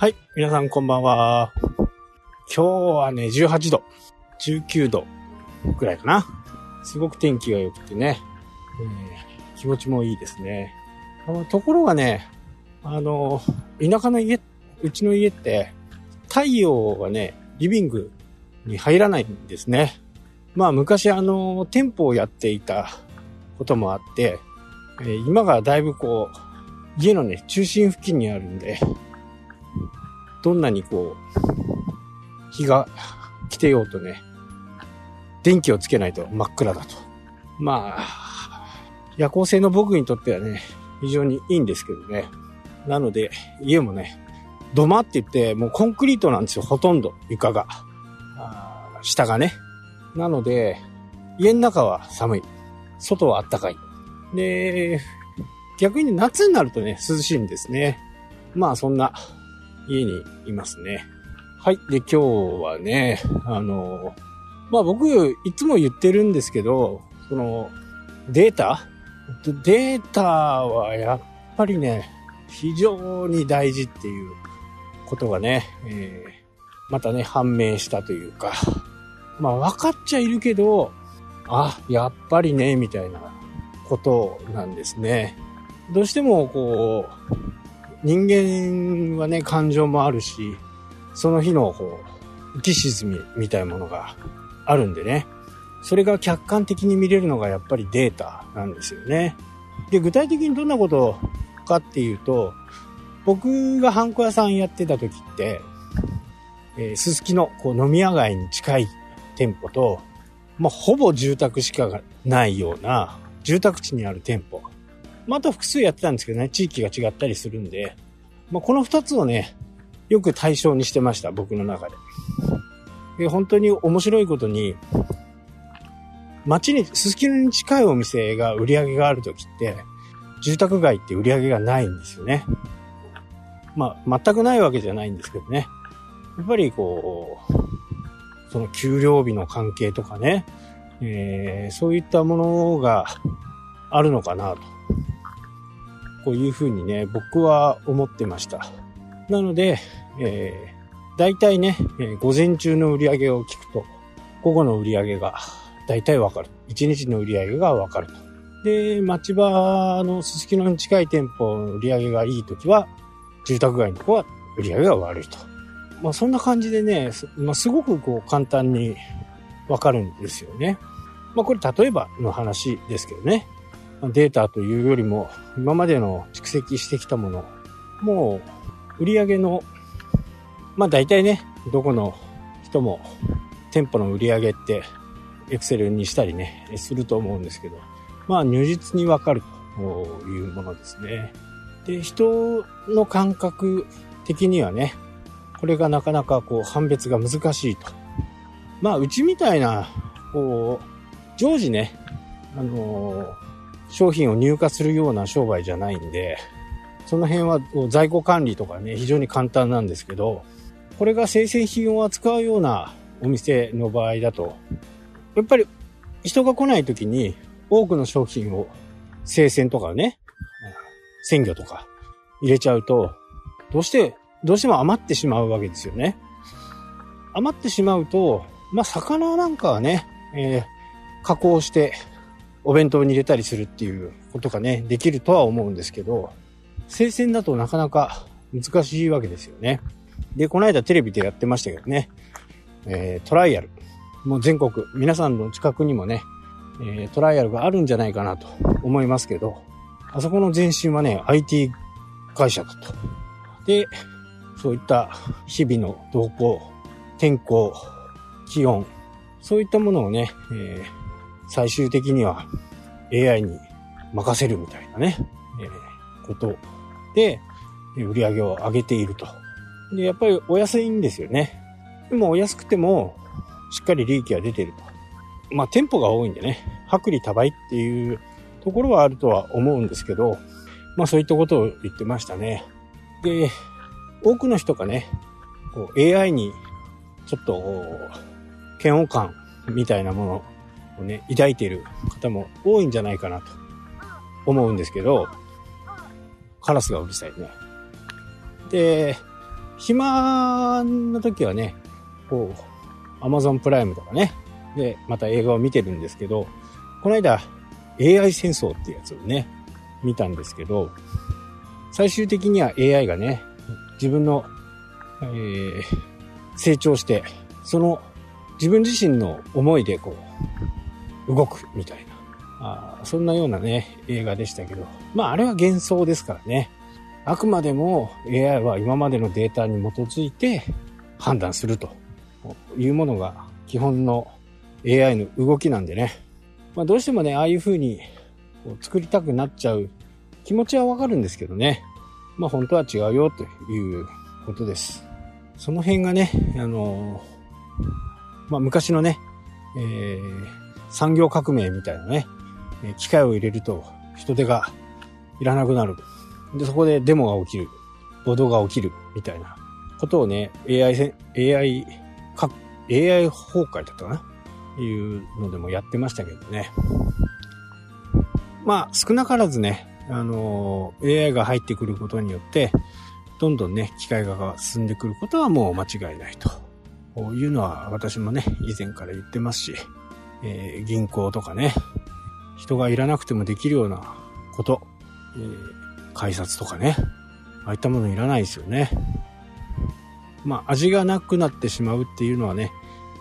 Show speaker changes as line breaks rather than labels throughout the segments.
はい、皆さんこんばんは。今日はね、18度、19度くらいかな。すごく天気が良くてね、えー気持ちもいいですね。ところがね、あの、田舎の家、うちの家って、太陽がね、リビングに入らないんですね。まあ昔あの、店舗をやっていたこともあって、えー今がだいぶこう、家のね、中心付近にあるんで、どんなにこう、日が来てようとね、電気をつけないと真っ暗だと。まあ、夜行性の僕にとってはね、非常にいいんですけどね。なので、家もね、土間って言って、もうコンクリートなんですよ、ほとんど、床が。下がね。なので、家の中は寒い。外は暖かい。で、逆に夏になるとね、涼しいんですね。まあ、そんな家にいますね。はい。で、今日はね、あの、まあ僕、いつも言ってるんですけど、その、データ？データはやっぱりね、非常に大事っていうことがね、えーまたね、判明したというか、まあ分かっちゃいるけど、あ、やっぱりね、みたいなことなんですね。どうしてもこう、人間はね、感情もあるし、その日のこう、浮き沈みみたいなものがあるんでね。それが客観的に見れるのがやっぱりデータなんですよね。で、具体的にどんなことかっていうと、僕がハンコ屋さんやってた時って、えー、すすきのこう飲み屋街に近い店舗と、まあ、ほぼ住宅しかないような住宅地にある店舗。まあ、あと複数やってたんですけどね、地域が違ったりするんで、まあ、この二つをね、よく対象にしてました、僕の中で。で本当に面白いことに、街に、すすきのに近いお店が売り上げがあるときって、住宅街って売り上げがないんですよね。まあ、全くないわけじゃないんですけどね。やっぱりこう、その給料日の関係とかね、えーそういったものがあるのかなと。こういうふうにね、僕は思ってました。なので、えー、大体ね、えー午前中の売り上げを聞くと、午後の売り上げが大体わかる。1日の売り上げがわかると。で、町場のすすきのに近い店舗の売り上げがいいときは、住宅街の方は売り上げが悪いと。まあそんな感じでね、す,、まあ、すごくこう簡単にわかるんですよね。まあこれ例えばの話ですけどね。データというよりも、今までの蓄積してきたもの、もう売り上げの、まあ大体ね、どこの人も店舗の売り上げってエクセルにしたりね、すると思うんですけど、まあ如実にわかるというものですね。で、人の感覚的にはね、これがなかなかこう判別が難しいと。まあうちみたいな、こう、常時ね、あの商品を入荷するような商売じゃないんで、その辺は在庫管理とかね、非常に簡単なんですけど、これが生鮮品を扱うようなお店の場合だと、やっぱり人が来ない時に多くの商品を生鮮とかね、鮮魚とか入れちゃうと、どうして、どうしても余ってしまうわけですよね。余ってしまうと、まあ、魚なんかはね、えー加工してお弁当に入れたりするっていうことがね、できるとは思うんですけど、生鮮だとなかなか難しいわけですよね。で、この間テレビでやってましたけどね、えートライアル。もう全国、皆さんの近くにもね、えートライアルがあるんじゃないかなと思いますけど、あそこの前身はね、IT 会社だと。で、そういった日々の動向、天候、気温、そういったものをね、えー最終的には AI に任せるみたいなね、えーことで、売り上げを上げていると。で、やっぱりお安いんですよね。でもお安くても、しっかり利益が出てると。まあ、店舗が多いんでね、薄利多売っていうところはあるとは思うんですけど、まあそういったことを言ってましたね。で、多くの人がね、こう AI にちょっと嫌悪感みたいなものをね、抱いている方も多いんじゃないかなと思うんですけど、カラスがうるさいね。で、暇な時はね、こう、アマゾンプライムとかね、で、また映画を見てるんですけど、この間、AI 戦争ってやつをね、見たんですけど、最終的には AI がね、自分の、えー、成長して、その自分自身の思いでこう、動くみたいな。あそんなようなね、映画でしたけど。まああれは幻想ですからね。あくまでも AI は今までのデータに基づいて判断するというものが基本の AI の動きなんでね。まあどうしてもね、ああいう風に作りたくなっちゃう気持ちはわかるんですけどね。まあ本当は違うよということです。その辺がね、あのまあ昔のね、えー、産業革命みたいなね、機械を入れると人手がいらなくなる。で、そこでデモが起きる。暴動が起きる。みたいなことをね、AI、AI、か、AI 崩壊だったかな？いうのでもやってましたけどね。まあ、少なからずね、あの、AI が入ってくることによって、どんどんね、機械化が進んでくることはもう間違いないと。いうのは私もね、以前から言ってますし、えー、銀行とかね、人がいらなくてもできるようなこと、えー、改札とかね、ああいったものいらないですよね。まあ、味がなくなってしまうっていうのはね、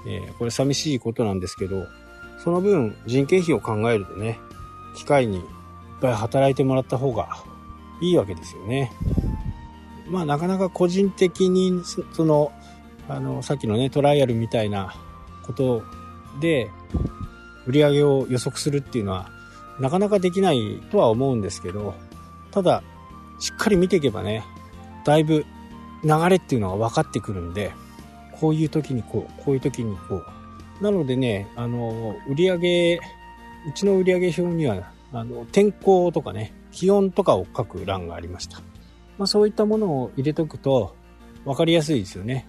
えー、これ寂しいことなんですけど、その分人件費を考えるとね、機械にいっぱい働いてもらった方がいいわけですよね。まあなかなか個人的にその、あの、さっきのね、トライアルみたいなことで、売り上げを予測するっていうのは、なかなかできないとは思うんですけど、ただ、しっかり見ていけばね、だいぶ流れっていうのが分かってくるんで、こういう時にこう、こういう時にこう。なのでね、あの、売り上げ、うちの売り上げ表には、あの、天候とかね、気温とかを書く欄がありました。まあそういったものを入れとくと分かりやすいですよね。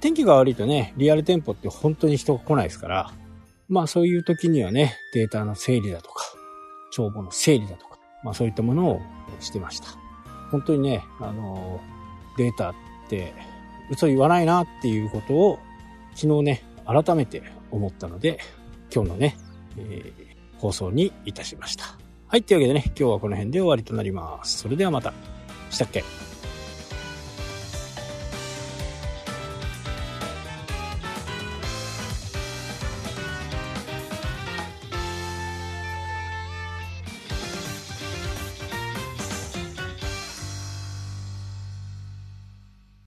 天気が悪いとね、リアル店舗って本当に人が来ないですから、まあそういう時にはね、データの整理だとか、帳簿の整理だとか、まあそういったものをしてました。本当にね、あの、データって嘘言わないなっていうことを昨日ね、改めて思ったので、今日のね、えー、放送にいたしました。はい、というわけでね、今日はこの辺で終わりとなります。それではまた。したっけ？